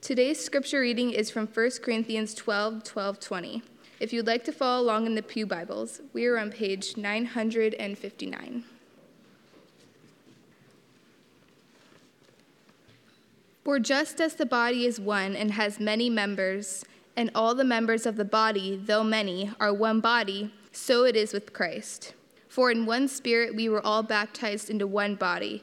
Today's scripture reading is from 1 Corinthians 12 12 20. If you'd like to follow along in the Pew Bibles, we are on page 959. For just as the body is one and has many members, and all the members of the body, though many, are one body, so it is with Christ. For in one spirit we were all baptized into one body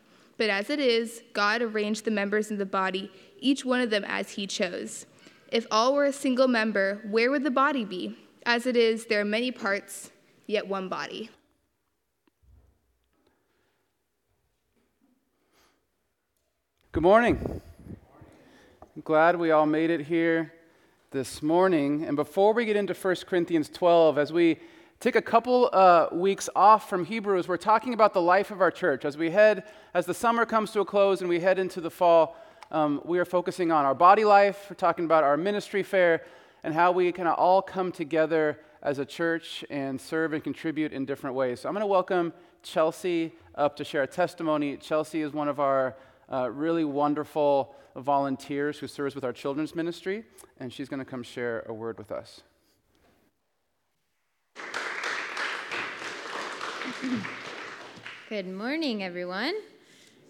But as it is, God arranged the members of the body, each one of them as he chose. If all were a single member, where would the body be? As it is, there are many parts, yet one body. Good morning. I'm glad we all made it here this morning. And before we get into 1 Corinthians 12, as we take a couple uh, weeks off from Hebrews. We're talking about the life of our church. As we head, as the summer comes to a close and we head into the fall, um, we are focusing on our body life. We're talking about our ministry fair and how we kind of all come together as a church and serve and contribute in different ways. So I'm going to welcome Chelsea up to share a testimony. Chelsea is one of our uh, really wonderful volunteers who serves with our children's ministry, and she's going to come share a word with us. Good morning, everyone.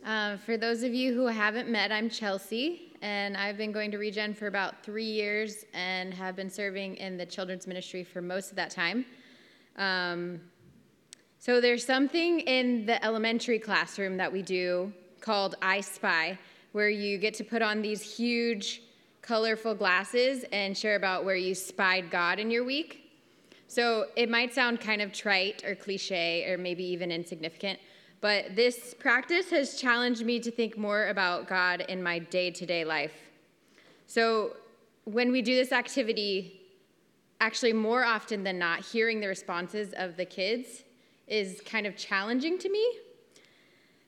Uh, for those of you who haven't met, I'm Chelsea, and I've been going to Regen for about three years and have been serving in the children's ministry for most of that time. Um, so there's something in the elementary classroom that we do called I Spy, where you get to put on these huge, colorful glasses and share about where you spied God in your week. So it might sound kind of trite or cliche or maybe even insignificant, but this practice has challenged me to think more about God in my day to day life. So when we do this activity, actually, more often than not, hearing the responses of the kids is kind of challenging to me.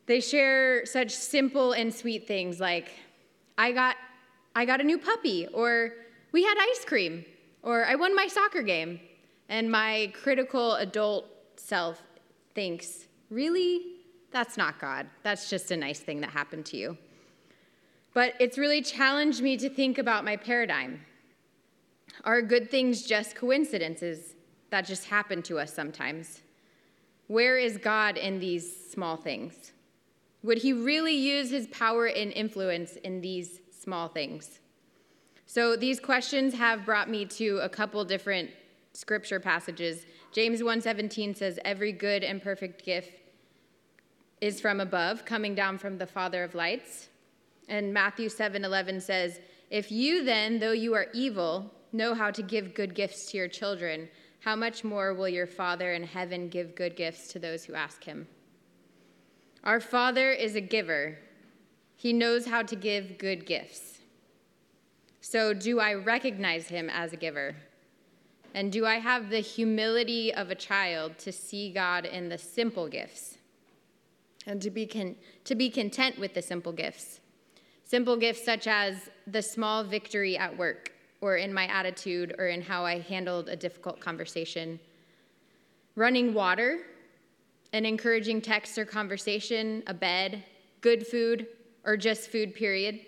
They share such simple and sweet things like, I got, I got a new puppy, or we had ice cream, or I won my soccer game. And my critical adult self thinks, really? That's not God. That's just a nice thing that happened to you. But it's really challenged me to think about my paradigm. Are good things just coincidences that just happen to us sometimes? Where is God in these small things? Would he really use his power and influence in these small things? So these questions have brought me to a couple different scripture passages. James 1:17 says every good and perfect gift is from above, coming down from the Father of lights. And Matthew 7:11 says, "If you then, though you are evil, know how to give good gifts to your children, how much more will your Father in heaven give good gifts to those who ask him?" Our Father is a giver. He knows how to give good gifts. So, do I recognize him as a giver? And do I have the humility of a child to see God in the simple gifts and to be, con- to be content with the simple gifts? Simple gifts such as the small victory at work, or in my attitude, or in how I handled a difficult conversation. Running water, an encouraging text or conversation, a bed, good food, or just food, period.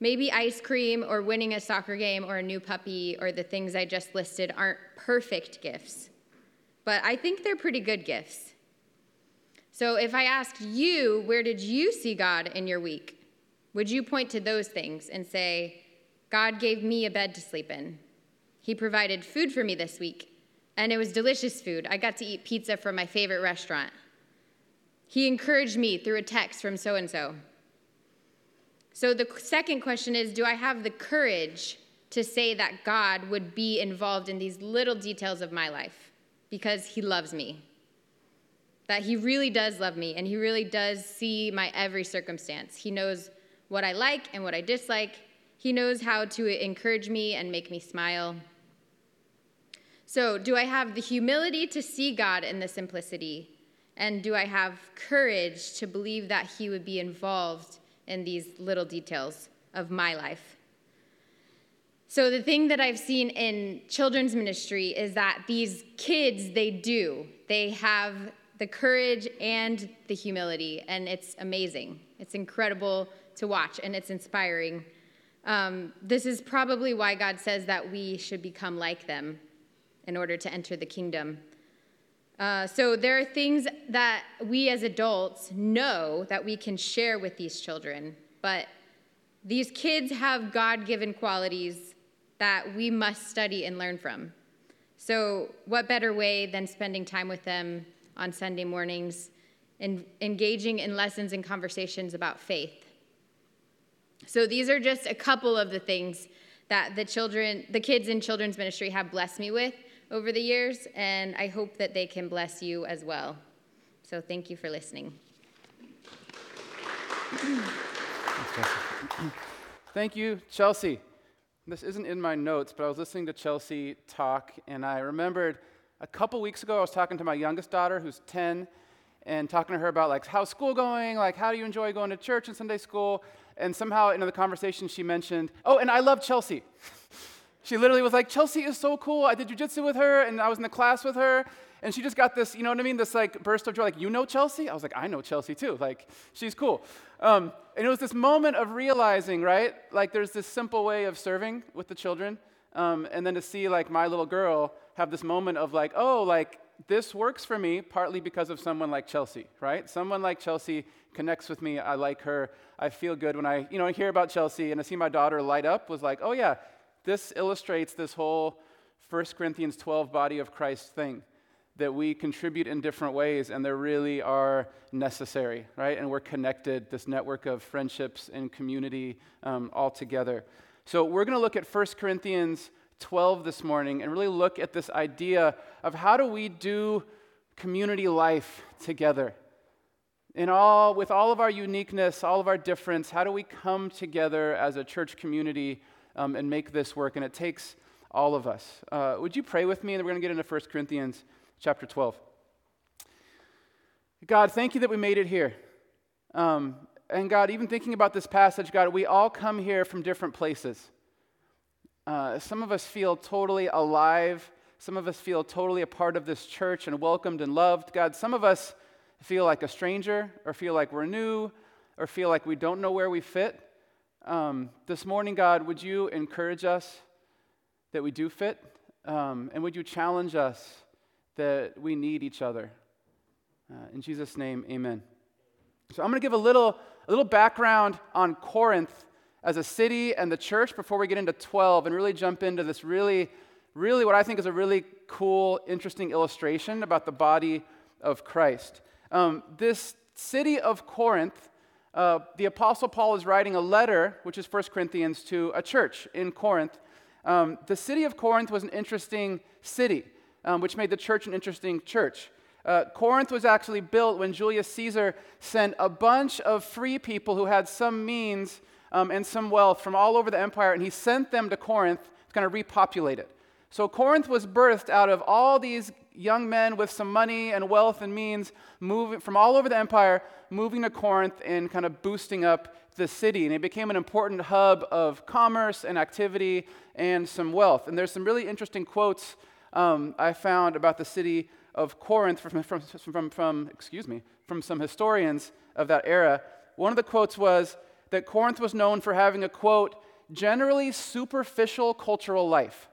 Maybe ice cream or winning a soccer game or a new puppy or the things I just listed aren't perfect gifts, but I think they're pretty good gifts. So if I asked you, where did you see God in your week? Would you point to those things and say, God gave me a bed to sleep in? He provided food for me this week, and it was delicious food. I got to eat pizza from my favorite restaurant. He encouraged me through a text from so and so. So the second question is Do I have the courage to say that God would be involved in these little details of my life because He loves me? That He really does love me and He really does see my every circumstance. He knows what I like and what I dislike. He knows how to encourage me and make me smile. So, do I have the humility to see God in the simplicity? And do I have courage to believe that He would be involved in these little details of my life? So, the thing that I've seen in children's ministry is that these kids, they do. They have the courage and the humility, and it's amazing. It's incredible to watch, and it's inspiring. Um, this is probably why God says that we should become like them in order to enter the kingdom. Uh, so there are things that we as adults know that we can share with these children, but these kids have God given qualities that we must study and learn from. So, what better way than spending time with them on Sunday mornings and engaging in lessons and conversations about faith? So, these are just a couple of the things that the children, the kids in children's ministry have blessed me with over the years, and I hope that they can bless you as well. So thank you for listening. Thank you, Chelsea. This isn't in my notes, but I was listening to Chelsea talk, and I remembered a couple weeks ago I was talking to my youngest daughter, who's 10, and talking to her about like how's school going, like how do you enjoy going to church and Sunday school, and somehow in the conversation she mentioned, oh, and I love Chelsea. She literally was like, Chelsea is so cool. I did jujitsu with her and I was in the class with her. And she just got this, you know what I mean? This like burst of joy, like, you know Chelsea? I was like, I know Chelsea too. Like, she's cool. Um, and it was this moment of realizing, right? Like, there's this simple way of serving with the children. Um, and then to see like my little girl have this moment of like, oh, like this works for me partly because of someone like Chelsea, right? Someone like Chelsea connects with me. I like her. I feel good when I, you know, I hear about Chelsea and I see my daughter light up. Was like, oh yeah, this illustrates this whole 1 Corinthians 12 body of Christ thing that we contribute in different ways and they really are necessary, right? And we're connected, this network of friendships and community um, all together. So we're going to look at 1 Corinthians 12 this morning and really look at this idea of how do we do community life together? In all, with all of our uniqueness, all of our difference, how do we come together as a church community um, and make this work. And it takes all of us. Uh, would you pray with me? And we're going to get into 1 Corinthians chapter 12. God, thank you that we made it here. Um, and God, even thinking about this passage, God, we all come here from different places. Uh, some of us feel totally alive. Some of us feel totally a part of this church and welcomed and loved. God, some of us feel like a stranger or feel like we're new or feel like we don't know where we fit. Um, this morning, God, would you encourage us that we do fit? Um, and would you challenge us that we need each other? Uh, in Jesus' name, amen. So I'm going to give a little, a little background on Corinth as a city and the church before we get into 12 and really jump into this really, really what I think is a really cool, interesting illustration about the body of Christ. Um, this city of Corinth uh, the Apostle Paul is writing a letter, which is 1 Corinthians, to a church in Corinth. Um, the city of Corinth was an interesting city, um, which made the church an interesting church. Uh, Corinth was actually built when Julius Caesar sent a bunch of free people who had some means um, and some wealth from all over the empire, and he sent them to Corinth to kind of repopulate it. So Corinth was birthed out of all these young men with some money and wealth and means moving from all over the empire, moving to Corinth and kind of boosting up the city. And it became an important hub of commerce and activity and some wealth. And there's some really interesting quotes um, I found about the city of Corinth from, from, from, from, excuse me, from some historians of that era. One of the quotes was that Corinth was known for having a quote, generally superficial cultural life.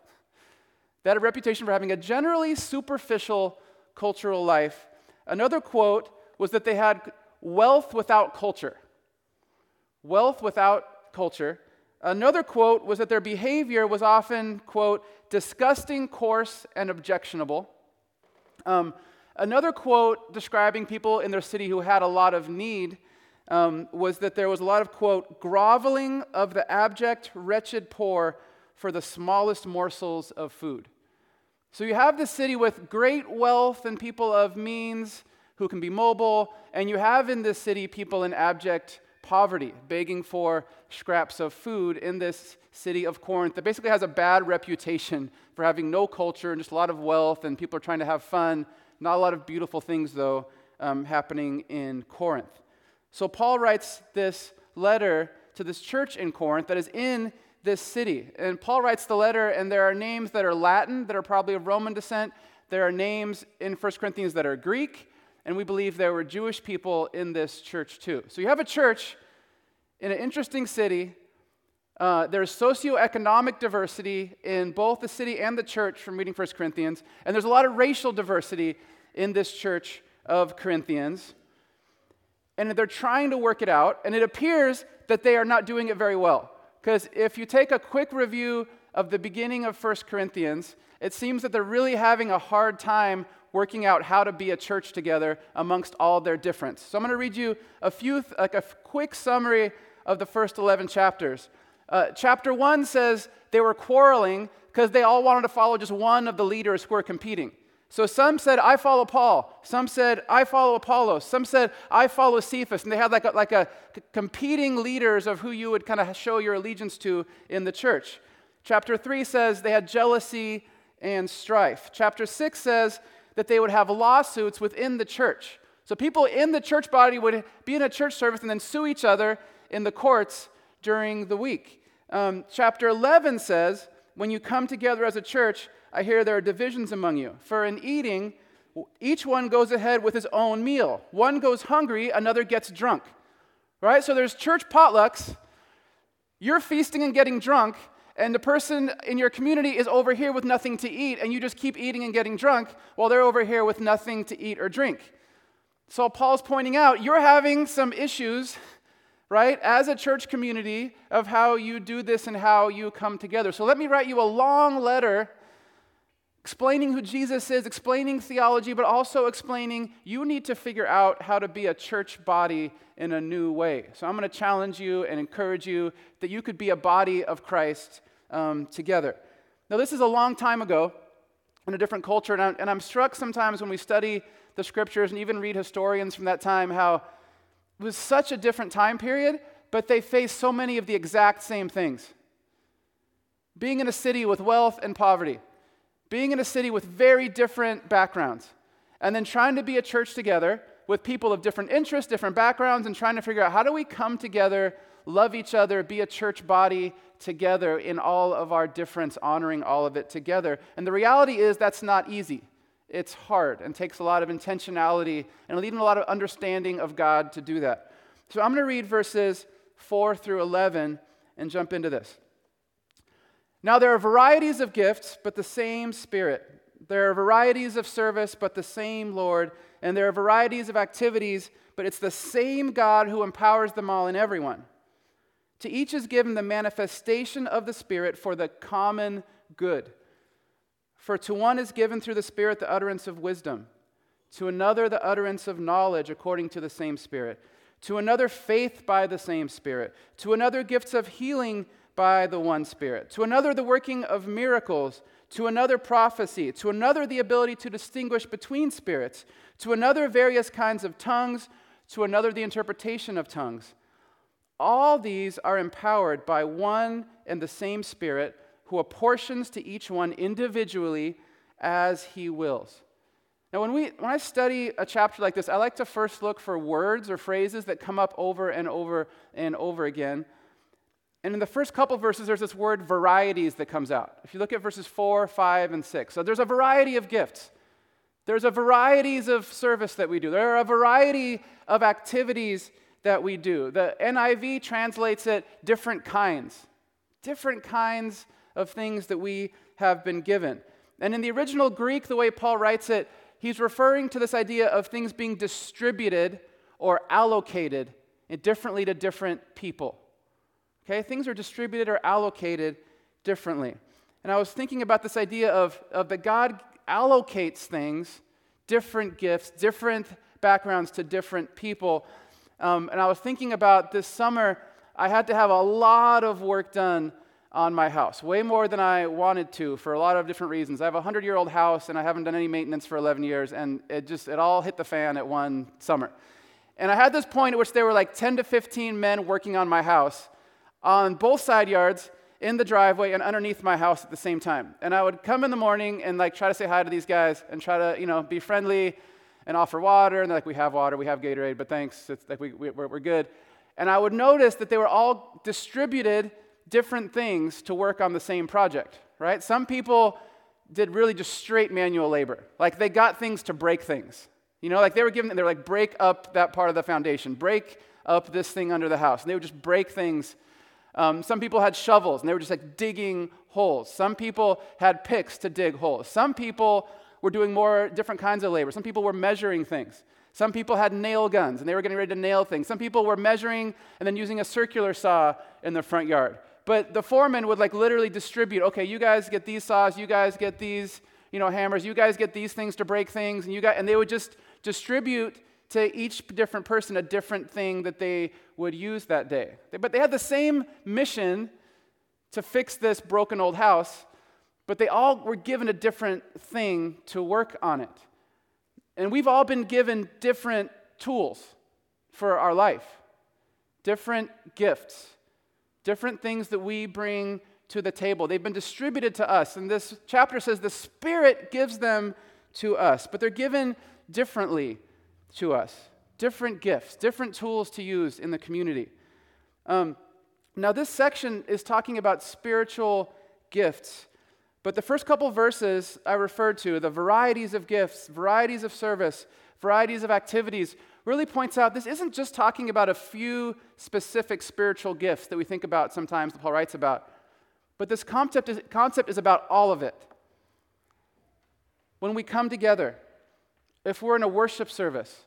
They had a reputation for having a generally superficial cultural life. Another quote was that they had wealth without culture. Wealth without culture. Another quote was that their behavior was often, quote, disgusting, coarse, and objectionable. Um, another quote describing people in their city who had a lot of need um, was that there was a lot of, quote, groveling of the abject, wretched poor for the smallest morsels of food. So you have this city with great wealth and people of means who can be mobile, and you have in this city people in abject poverty, begging for scraps of food in this city of Corinth that basically has a bad reputation for having no culture and just a lot of wealth, and people are trying to have fun. Not a lot of beautiful things, though, um, happening in Corinth. So Paul writes this letter to this church in Corinth that is in this city. And Paul writes the letter, and there are names that are Latin, that are probably of Roman descent. There are names in 1 Corinthians that are Greek, and we believe there were Jewish people in this church too. So you have a church in an interesting city. Uh, there's socioeconomic diversity in both the city and the church from reading 1 Corinthians, and there's a lot of racial diversity in this church of Corinthians. And they're trying to work it out, and it appears that they are not doing it very well. Because if you take a quick review of the beginning of 1 Corinthians, it seems that they're really having a hard time working out how to be a church together amongst all their difference. So I'm going to read you a few, like a quick summary of the first 11 chapters. Uh, chapter 1 says they were quarreling because they all wanted to follow just one of the leaders who were competing. So some said, I follow Paul. Some said, I follow Apollos. Some said, I follow Cephas. And they had like a, like a competing leaders of who you would kind of show your allegiance to in the church. Chapter 3 says they had jealousy and strife. Chapter 6 says that they would have lawsuits within the church. So people in the church body would be in a church service and then sue each other in the courts during the week. Um, chapter 11 says, when you come together as a church, I hear there are divisions among you. For in eating, each one goes ahead with his own meal. One goes hungry, another gets drunk. Right? So there's church potlucks. You're feasting and getting drunk, and the person in your community is over here with nothing to eat, and you just keep eating and getting drunk while they're over here with nothing to eat or drink. So Paul's pointing out you're having some issues, right, as a church community of how you do this and how you come together. So let me write you a long letter explaining who Jesus is, explaining theology, but also explaining you need to figure out how to be a church body in a new way. So I'm going to challenge you and encourage you that you could be a body of Christ um, together. Now, this is a long time ago in a different culture, and I'm, and I'm struck sometimes when we study the scriptures and even read historians from that time how it was such a different time period, but they faced so many of the exact same things. Being in a city with wealth and poverty, being in a city with very different backgrounds, and then trying to be a church together with people of different interests, different backgrounds, and trying to figure out how do we come together, love each other, be a church body together in all of our difference, honoring all of it together. And the reality is that's not easy. It's hard and takes a lot of intentionality and even a lot of understanding of God to do that. So I'm going to read verses 4 through 11 and jump into this. Now, there are varieties of gifts, but the same Spirit. There are varieties of service, but the same Lord. And there are varieties of activities, but it's the same God who empowers them all in everyone. To each is given the manifestation of the Spirit for the common good. For to one is given through the Spirit the utterance of wisdom, to another the utterance of knowledge according to the same Spirit, to another faith by the same Spirit, to another gifts of healing by the one Spirit, to another, the working of miracles, to another, prophecy, to another, the ability to distinguish between spirits, to another, various kinds of tongues, to another, the interpretation of tongues. All these are empowered by one and the same Spirit who apportions to each one individually as he wills. Now, when, we, when I study a chapter like this, I like to first look for words or phrases that come up over and over and over again. And in the first couple verses, there's this word varieties that comes out. If you look at verses 4, 5, and 6. So there's a variety of gifts. There's a varieties of service that we do. There are a variety of activities that we do. The NIV translates it different kinds. Different kinds of things that we have been given. And in the original Greek, the way Paul writes it, he's referring to this idea of things being distributed or allocated differently to different people. Okay, things are distributed or allocated differently. And I was thinking about this idea of, of that God allocates things, different gifts, different backgrounds to different people. Um, and I was thinking about this summer, I had to have a lot of work done on my house, way more than I wanted to for a lot of different reasons. I have a 100 year old house and I haven't done any maintenance for 11 years, and it just, it all hit the fan at one summer. And I had this point at which there were like 10 to 15 men working on my house on both side yards, in the driveway, and underneath my house at the same time. And I would come in the morning and like try to say hi to these guys and try to, you know, be friendly and offer water. And they're like, we have water, we have Gatorade, but thanks. It's like we, we, we're, we're good. And I would notice that they were all distributed different things to work on the same project, right? Some people did really just straight manual labor. Like they got things to break things. You know, like they were given, they were like, break up that part of the foundation, break up this thing under the house. And they would just break things. Um, some people had shovels and they were just like digging holes. Some people had picks to dig holes. Some people were doing more different kinds of labor. Some people were measuring things. Some people had nail guns and they were getting ready to nail things. Some people were measuring and then using a circular saw in the front yard. But the foreman would like literally distribute, okay, you guys get these saws, you guys get these, you know, hammers, you guys get these things to break things, and you got and they would just distribute to each different person a different thing that they would use that day. But they had the same mission to fix this broken old house, but they all were given a different thing to work on it. And we've all been given different tools for our life, different gifts, different things that we bring to the table. They've been distributed to us. And this chapter says the Spirit gives them to us, but they're given differently to us. Different gifts, different tools to use in the community. Um, now, this section is talking about spiritual gifts, but the first couple verses I referred to, the varieties of gifts, varieties of service, varieties of activities, really points out this isn't just talking about a few specific spiritual gifts that we think about sometimes, that Paul writes about, but this concept is, concept is about all of it. When we come together, if we're in a worship service,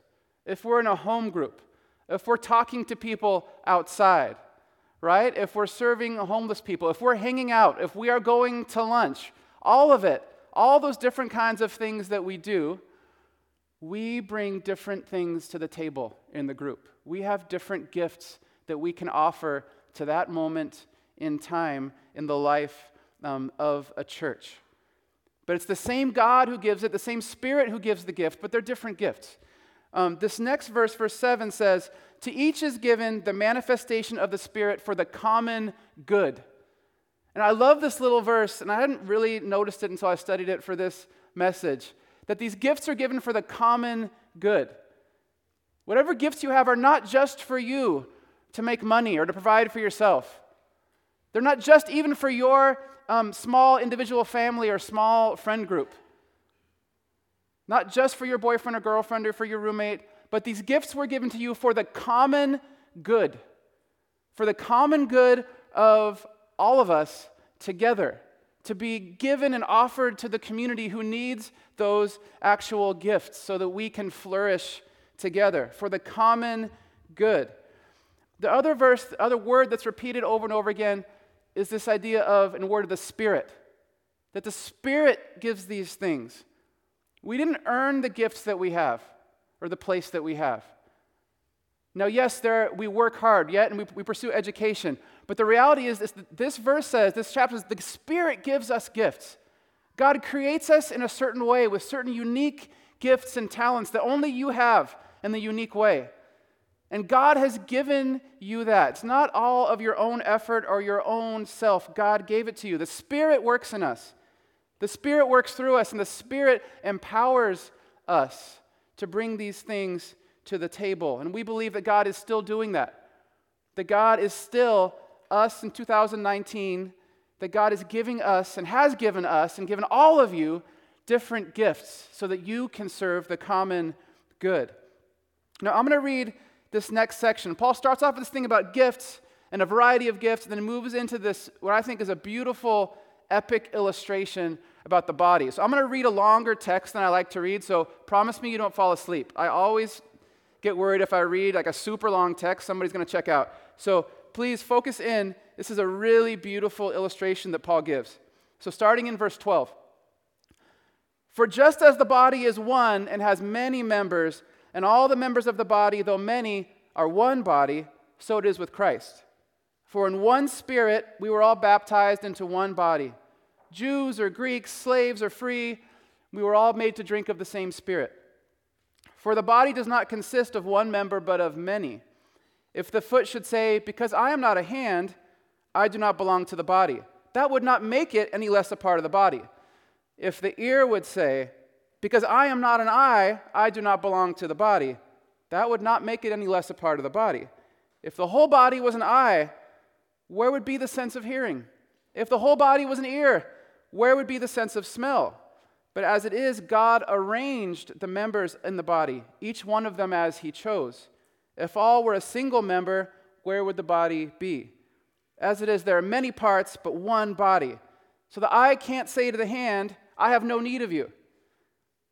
if we're in a home group, if we're talking to people outside, right? If we're serving homeless people, if we're hanging out, if we are going to lunch, all of it, all those different kinds of things that we do, we bring different things to the table in the group. We have different gifts that we can offer to that moment in time in the life um, of a church. But it's the same God who gives it, the same Spirit who gives the gift, but they're different gifts. Um, this next verse, verse 7, says, To each is given the manifestation of the Spirit for the common good. And I love this little verse, and I hadn't really noticed it until I studied it for this message that these gifts are given for the common good. Whatever gifts you have are not just for you to make money or to provide for yourself. They're not just even for your um, small individual family or small friend group. Not just for your boyfriend or girlfriend or for your roommate, but these gifts were given to you for the common good, for the common good of all of us together, to be given and offered to the community who needs those actual gifts so that we can flourish together, for the common good. The other verse, the other word that's repeated over and over again is this idea of, in the word of the Spirit, that the Spirit gives these things. We didn't earn the gifts that we have or the place that we have. Now, yes, there, we work hard, yet, and we, we pursue education. But the reality is, this verse says, this chapter says, the Spirit gives us gifts. God creates us in a certain way with certain unique gifts and talents that only you have in the unique way. And God has given you that. It's not all of your own effort or your own self. God gave it to you. The Spirit works in us. The Spirit works through us, and the Spirit empowers us to bring these things to the table. And we believe that God is still doing that. That God is still us in 2019, that God is giving us and has given us and given all of you different gifts so that you can serve the common good. Now, I'm going to read this next section. Paul starts off with this thing about gifts and a variety of gifts, and then moves into this, what I think is a beautiful, epic illustration about the body. So I'm going to read a longer text than I like to read, so promise me you don't fall asleep. I always get worried if I read like a super long text, somebody's going to check out. So please focus in. This is a really beautiful illustration that Paul gives. So starting in verse 12. For just as the body is one and has many members, and all the members of the body, though many, are one body, so it is with Christ. For in one spirit we were all baptized into one body. Jews or Greeks, slaves or free, we were all made to drink of the same spirit. For the body does not consist of one member, but of many. If the foot should say, Because I am not a hand, I do not belong to the body, that would not make it any less a part of the body. If the ear would say, Because I am not an eye, I do not belong to the body, that would not make it any less a part of the body. If the whole body was an eye, where would be the sense of hearing? If the whole body was an ear, where would be the sense of smell? But as it is, God arranged the members in the body, each one of them as he chose. If all were a single member, where would the body be? As it is, there are many parts, but one body. So the eye can't say to the hand, I have no need of you.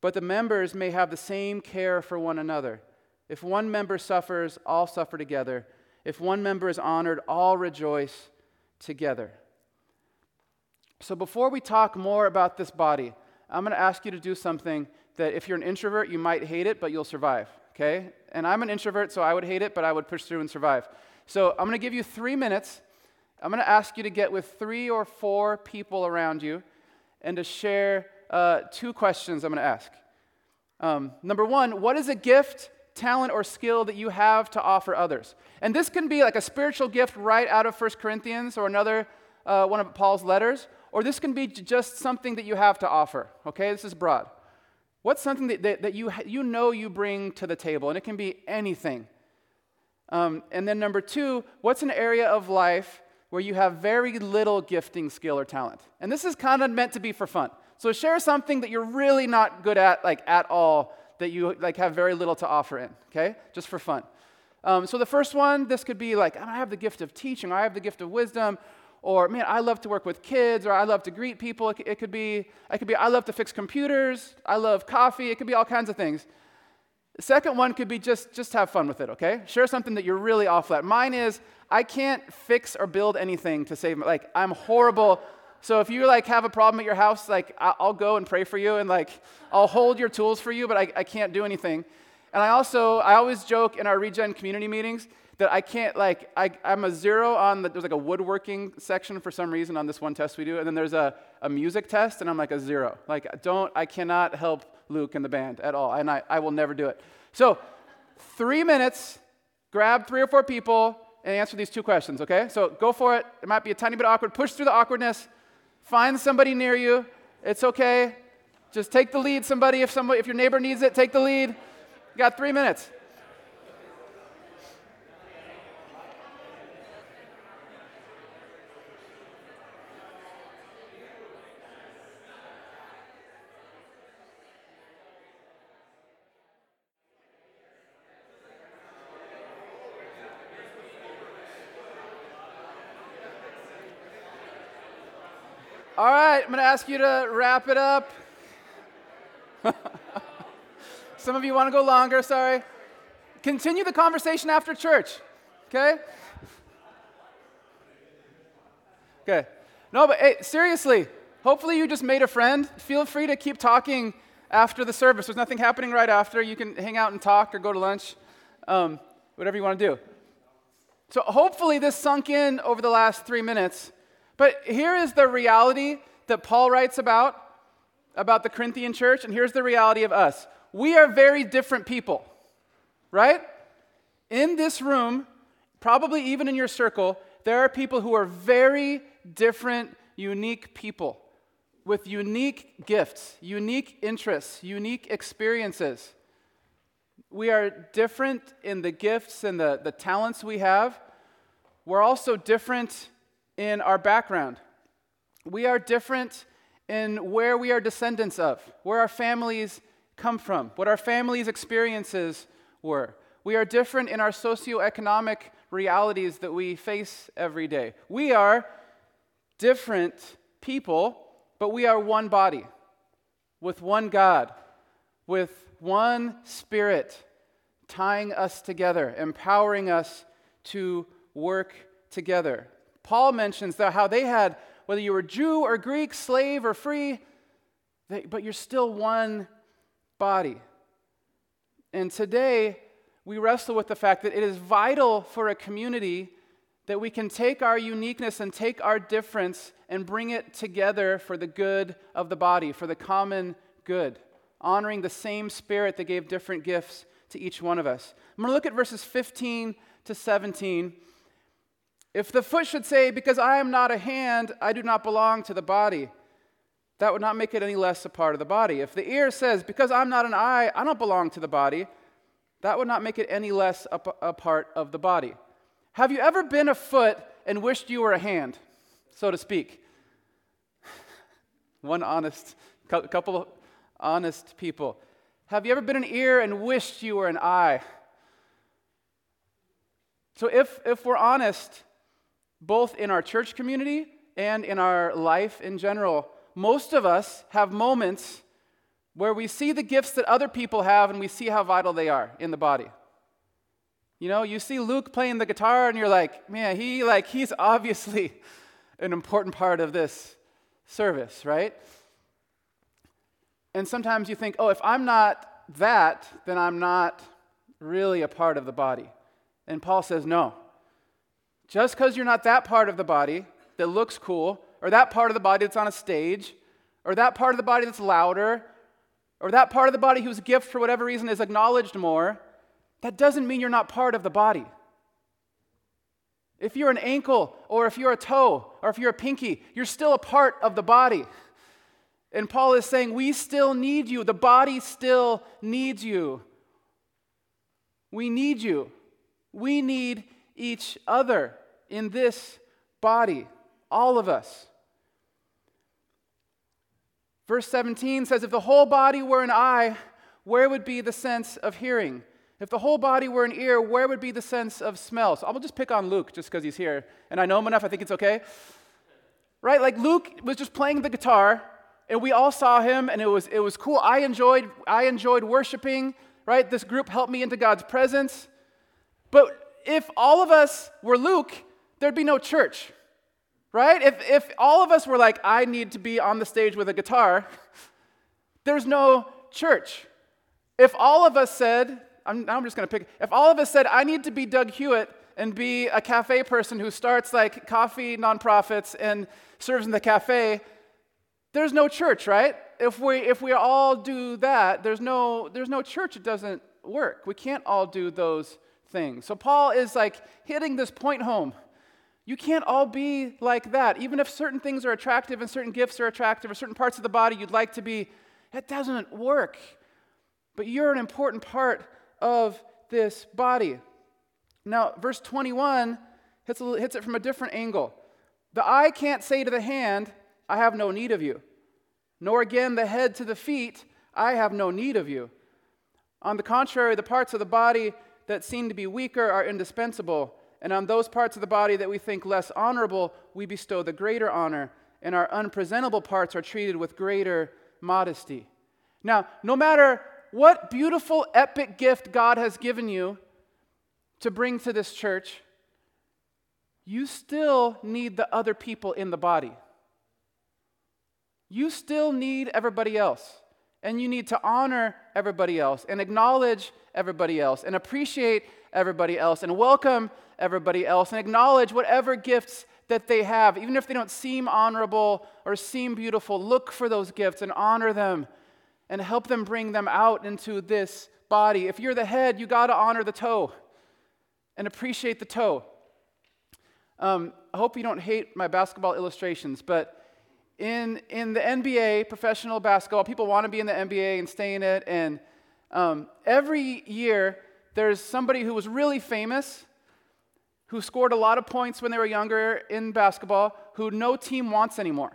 But the members may have the same care for one another. If one member suffers, all suffer together. If one member is honored, all rejoice together. So, before we talk more about this body, I'm going to ask you to do something that if you're an introvert, you might hate it, but you'll survive, okay? And I'm an introvert, so I would hate it, but I would push through and survive. So I'm going to give you three minutes. I'm going to ask you to get with three or four people around you and to share uh, two questions I'm going to ask. Um, number one, what is a gift, talent, or skill that you have to offer others? And this can be like a spiritual gift right out of 1 Corinthians or another uh, one of Paul's letters, or this can be just something that you have to offer, okay? This is broad. What's something that, that, that you, you know you bring to the table? And it can be anything. Um, and then number two, what's an area of life where you have very little gifting, skill, or talent? And this is kind of meant to be for fun. So share something that you're really not good at, like at all, that you like have very little to offer in. Okay, just for fun. Um, so the first one, this could be like, I have the gift of teaching, I have the gift of wisdom, or man, I love to work with kids, or I love to greet people. It, it, could be, it could be, I love to fix computers, I love coffee. It could be all kinds of things. The second one could be just, just have fun with it, okay? Share something that you're really awful at. Mine is, I can't fix or build anything to save, my, like, I'm horrible. So if you like have a problem at your house, like, I'll go and pray for you, and like, I'll hold your tools for you, but I, I can't do anything. And I also, I always joke in our regen community meetings that I can't, like, I, I'm a zero on the, there's like a woodworking section for some reason on this one test we do, and then there's a, a music test, and I'm like a zero. Like, don't, I cannot help Luke and the band at all, and I, I will never do it. So, three minutes, grab three or four people, and answer these two questions, okay? So go for it. It might be a tiny bit awkward. Push through the awkwardness. Find somebody near you. It's okay. Just take the lead, somebody. If, somebody, if your neighbor needs it, take the lead. You got three minutes. Ask you to wrap it up. Some of you want to go longer, sorry. Continue the conversation after church, okay? Okay. No, but hey, seriously, hopefully you just made a friend. Feel free to keep talking after the service. There's nothing happening right after. You can hang out and talk or go to lunch, um, whatever you want to do. So hopefully this sunk in over the last three minutes but here is the reality that Paul writes about, about the Corinthian church, and here's the reality of us. We are very different people, right? In this room, probably even in your circle, there are people who are very different, unique people with unique gifts, unique interests, unique experiences. We are different in the gifts and the, the talents we have. We're also different in our background. We are different in where we are descendants of, where our families come from, what our families' experiences were. We are different in our socioeconomic realities that we face every day. We are different people, but we are one body with one God, with one Spirit tying us together, empowering us to work together. Paul mentions that how they had, whether you were Jew or Greek, slave or free, but you're still one body. And today, we wrestle with the fact that it is vital for a community that we can take our uniqueness and take our difference and bring it together for the good of the body, for the common good, honoring the same spirit that gave different gifts to each one of us. I'm going to look at verses 15 to 17. If the foot should say, Because I am not a hand, I do not belong to the body, that would not make it any less a part of the body. If the ear says, Because I'm not an eye, I don't belong to the body, that would not make it any less a, part of the body. Have you ever been a foot and wished you were a hand, so to speak? One honest, couple of honest people. Have you ever been an ear and wished you were an eye? So, if, if we're honest, both in our church community and in our life in general, most of us have moments where we see the gifts that other people have and we see how vital they are in the body. You know, you see Luke playing the guitar and you're like, man, he like he's obviously an important part of this service, right? And sometimes you think, oh, if I'm not that, then I'm not really a part of the body. And Paul says, no. Just because you're not that part of the body that looks cool, or that part of the body that's on a stage, or that part of the body that's louder, or that part of the body whose gift, for whatever reason, is acknowledged more, that doesn't mean you're not part of the body. If you're an ankle, or if you're a toe, or if you're a pinky, you're still a part of the body. And Paul is saying, We still need you. The body still needs you. We need you. We need each other in this body, all of us. Verse 17 says, If the whole body were an eye, where would be the sense of hearing? If the whole body were an ear, where would be the sense of smell? So I'll just pick on Luke just because he's here. And I know him enough, I think it's okay. Right? Like Luke was just playing the guitar, and we all saw him, and it was, it was cool. I enjoyed, I enjoyed worshiping, right? This group helped me into God's presence. But if all of us were Luke, there'd be no church, right? If, if all of us were like, I need to be on the stage with a guitar, there's no church. If all of us said, I'm, I'm just going to pick. If all of us said, I need to be Doug Hewitt and be a cafe person who starts like coffee nonprofits and serves in the cafe, there's no church, right? If we, if we all do that, there's no, there's no church. It doesn't work. We can't all do those things. So Paul is like hitting this point home. You can't all be like that. Even if certain things are attractive and certain gifts are attractive or certain parts of the body you'd like to be, it doesn't work. But you're an important part of this body. Now, verse 21 hits, little, hits it from a different angle. The eye can't say to the hand, I have no need of you, nor again the head to the feet, I have no need of you. On the contrary, the parts of the body that seem to be weaker are indispensable, and on those parts of the body that we think less honorable, we bestow the greater honor, and our unpresentable parts are treated with greater modesty. Now, no matter what beautiful, epic gift God has given you to bring to this church, you still need the other people in the body. You still need everybody else. And you need to honor everybody else and acknowledge everybody else and appreciate everybody else and welcome everybody else and acknowledge whatever gifts that they have. Even if they don't seem honorable or seem beautiful, look for those gifts and honor them and help them bring them out into this body. If you're the head, you got to honor the toe and appreciate the toe. Um, I hope you don't hate my basketball illustrations, but in, in the NBA, professional basketball, people want to be in the NBA and stay in it. And um, every year, there's somebody who was really famous, who scored a lot of points when they were younger in basketball, who no team wants anymore.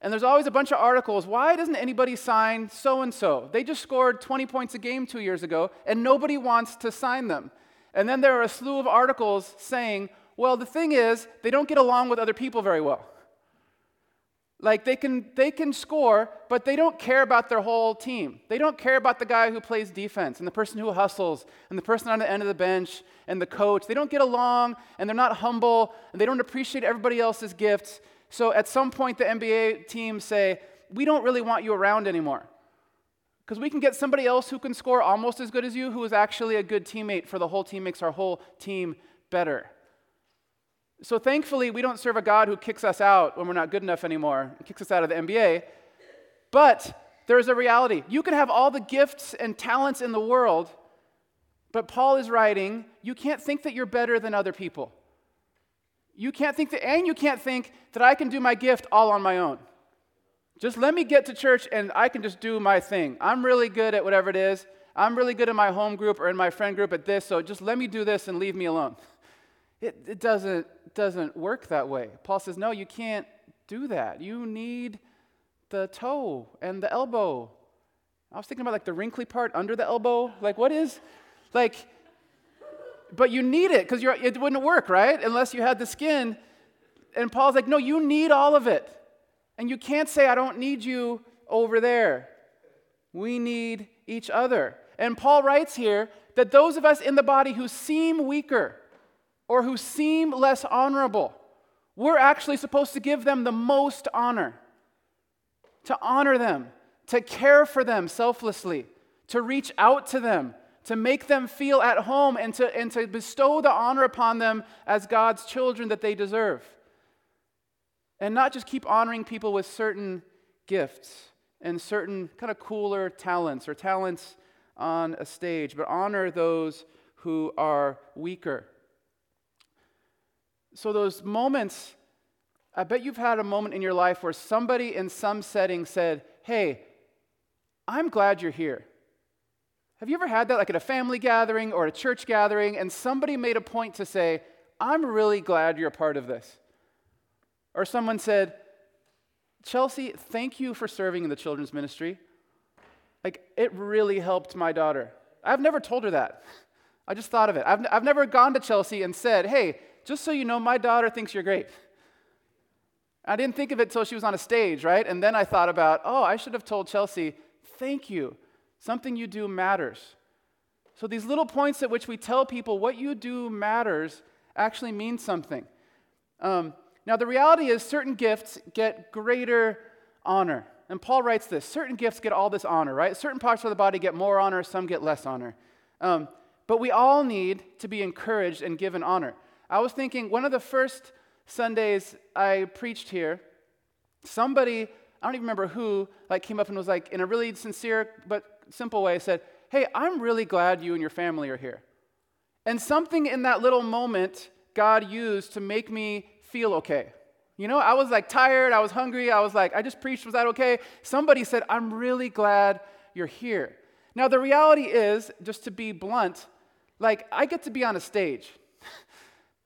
And there's always a bunch of articles. Why doesn't anybody sign so and so? They just scored 20 points a game two years ago, and nobody wants to sign them. And then there are a slew of articles saying, well, the thing is, they don't get along with other people very well. Like they can they can score, but they don't care about their whole team. They don't care about the guy who plays defense and the person who hustles and the person on the end of the bench and the coach. They don't get along and they're not humble and they don't appreciate everybody else's gifts. So at some point the NBA teams say, "We don't really want you around anymore." Because we can get somebody else who can score almost as good as you, who is actually a good teammate for the whole team, makes our whole team better. So thankfully, we don't serve a God who kicks us out when we're not good enough anymore, kicks us out of the NBA. But there's a reality. You can have all the gifts and talents in the world, but Paul is writing, you can't think that you're better than other people. You can't think that, and you can't think that I can do my gift all on my own. Just let me get to church and I can just do my thing. I'm really good at whatever it is. I'm really good in my home group or in my friend group at this, so just let me do this and leave me alone. It, it doesn't, doesn't work that way. Paul says, no, you can't do that. You need the toe and the elbow. I was thinking about like the wrinkly part under the elbow. Like, what is, like, but you need it because it wouldn't work, right? Unless you had the skin. And Paul's like, no, you need all of it. And you can't say, I don't need you over there. We need each other. And Paul writes here that those of us in the body who seem weaker, or who seem less honorable, we're actually supposed to give them the most honor, to honor them, to care for them selflessly, to reach out to them, to make them feel at home, and to, and to bestow the honor upon them as God's children that they deserve. And not just keep honoring people with certain gifts and certain kind of cooler talents or talents on a stage, but honor those who are weaker. So, those moments, I bet you've had a moment in your life where somebody in some setting said, Hey, I'm glad you're here. Have you ever had that, like at a family gathering or a church gathering, and somebody made a point to say, I'm really glad you're a part of this? Or someone said, Chelsea, thank you for serving in the children's ministry. Like, it really helped my daughter. I've never told her that. I just thought of it. I've, I've never gone to Chelsea and said, Hey, just so you know, my daughter thinks you're great. I didn't think of it until she was on a stage, right? And then I thought about, oh, I should have told Chelsea, thank you. Something you do matters. So these little points at which we tell people what you do matters actually mean something. Um, now, the reality is, certain gifts get greater honor. And Paul writes this certain gifts get all this honor, right? Certain parts of the body get more honor, some get less honor. Um, but we all need to be encouraged and given honor. I was thinking one of the first Sundays I preached here, somebody, I don't even remember who, like came up and was like, in a really sincere but simple way, said, Hey, I'm really glad you and your family are here. And something in that little moment God used to make me feel okay. You know, I was like tired, I was hungry, I was like, I just preached, was that okay? Somebody said, I'm really glad you're here. Now, the reality is, just to be blunt, like, I get to be on a stage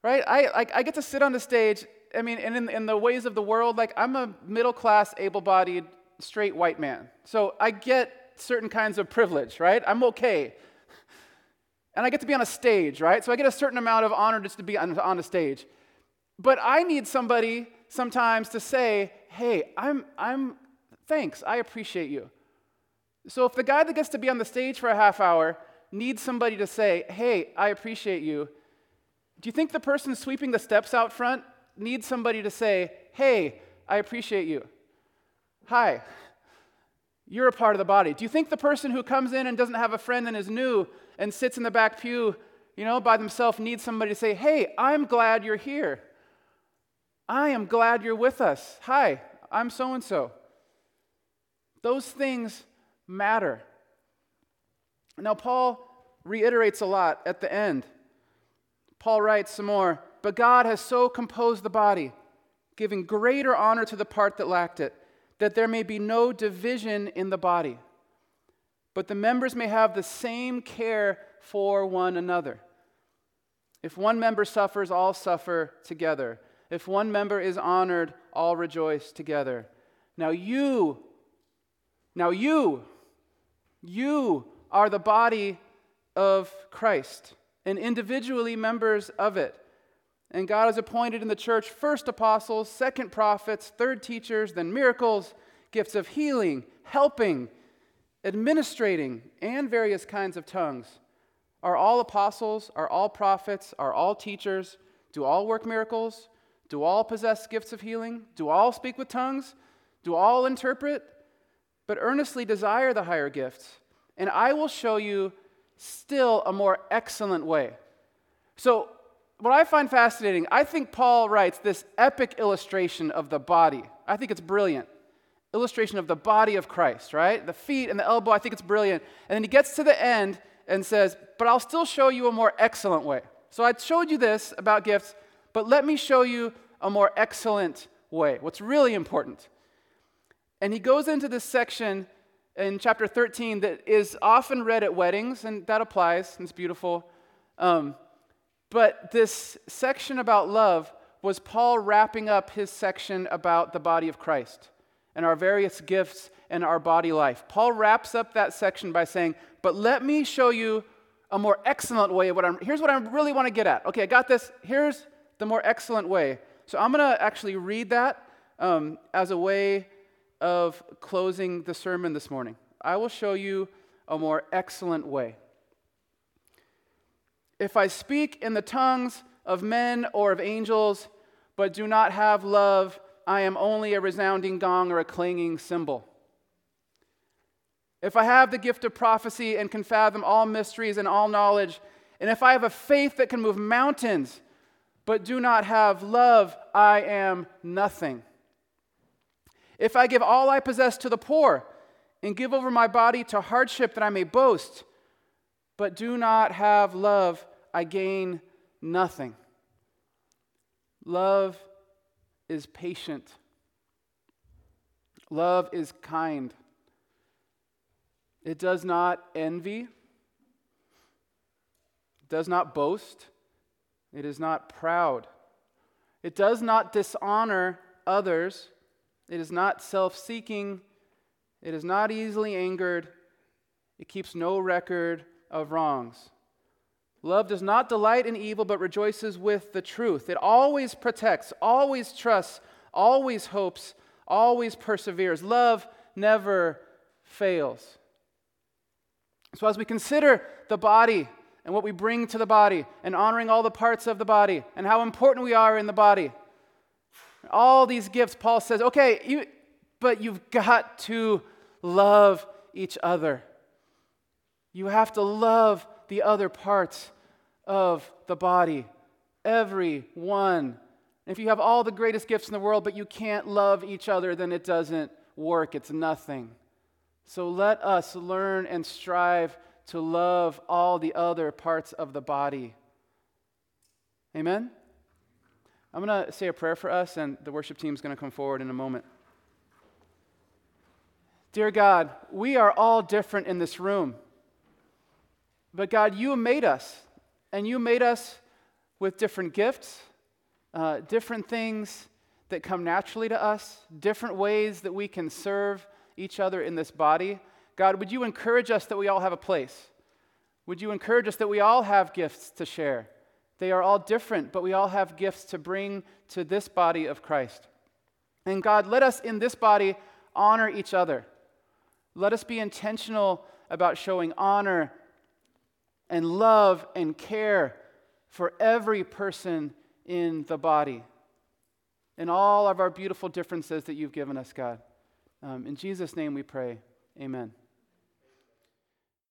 right? I, like, I get to sit on the stage. I mean, and in, in the ways of the world, like, I'm a middle class, able bodied, straight white man. So I get certain kinds of privilege, right? I'm okay. And I get to be on a stage, right? So I get a certain amount of honor just to be on, on a stage. But I need somebody sometimes to say, hey, I'm, I'm, thanks, I appreciate you. So if the guy that gets to be on the stage for a half hour needs somebody to say, hey, I appreciate you, do you think the person sweeping the steps out front needs somebody to say, Hey, I appreciate you? Hi, you're a part of the body. Do you think the person who comes in and doesn't have a friend and is new and sits in the back pew, you know, by themselves needs somebody to say, Hey, I'm glad you're here. I am glad you're with us. Hi, I'm so and so. Those things matter. Now, Paul reiterates a lot at the end. Paul writes some more, but God has so composed the body, giving greater honor to the part that lacked it, that there may be no division in the body, but the members may have the same care for one another. If one member suffers, all suffer together. If one member is honored, all rejoice together. Now you, now you, you are the body of Christ and individually members of it. And God has appointed in the church first apostles, second prophets, third teachers, then miracles, gifts of healing, helping, administrating, and various kinds of tongues. Are all apostles? Are all prophets? Are all teachers? Do all work miracles? Do all possess gifts of healing? Do all speak with tongues? Do all interpret? But earnestly desire the higher gifts, and I will show you still a more excellent way. So, what I find fascinating, I think Paul writes this epic illustration of the body. I think it's brilliant. Illustration of the body of Christ, right? The feet and the elbow, I think it's brilliant. And then he gets to the end and says, But I'll still show you a more excellent way. So I showed you this about gifts, but let me show you a more excellent way. What's really important. And he goes into this section in chapter 13 that is often read at weddings, and that applies, and it's beautiful. Um, but this section about love was Paul wrapping up his section about the body of Christ and our various gifts and our body life. Paul wraps up that section by saying, But let me show you a more excellent way of what I'm. Here's what I really want to get at. Okay, I got this. Here's the more excellent way. So I'm going to actually read that um, as a way of closing the sermon this morning. I will show you a more excellent way. If I speak in the tongues of men or of angels, but do not have love, I am only a resounding gong or a clanging cymbal. If I have the gift of prophecy and can fathom all mysteries and all knowledge, and if I have a faith that can move mountains, but do not have love, I am nothing. If I give all I possess to the poor and give over my body to hardship that I may boast, but do not have love, I gain nothing. Love is patient. Love is kind. It does not envy, it does not boast, it is not proud, it does not dishonor others, it is not self seeking, it is not easily angered, it keeps no record of wrongs. Love does not delight in evil, but rejoices with the truth. It always protects, always trusts, always hopes, always perseveres. Love never fails. So, as we consider the body and what we bring to the body, and honoring all the parts of the body, and how important we are in the body, all these gifts, Paul says, okay, you, but you've got to love each other. You have to love the other parts of the body. Every one. If you have all the greatest gifts in the world, but you can't love each other, then it doesn't work. It's nothing. So let us learn and strive to love all the other parts of the body. Amen? I'm going to say a prayer for us, and the worship team is going to come forward in a moment. Dear God, we are all different in this room. But God, you made us, and you made us with different gifts, uh, different things that come naturally to us, different ways that we can serve each other in this body. God, would you encourage us that we all have a place? Would you encourage us that we all have gifts to share? They are all different, but we all have gifts to bring to this body of Christ. And God, let us in this body honor each other. Let us be intentional about showing honor and love and care for every person in the body and all of our beautiful differences that you've given us, God. Um, in Jesus' name we pray. Amen.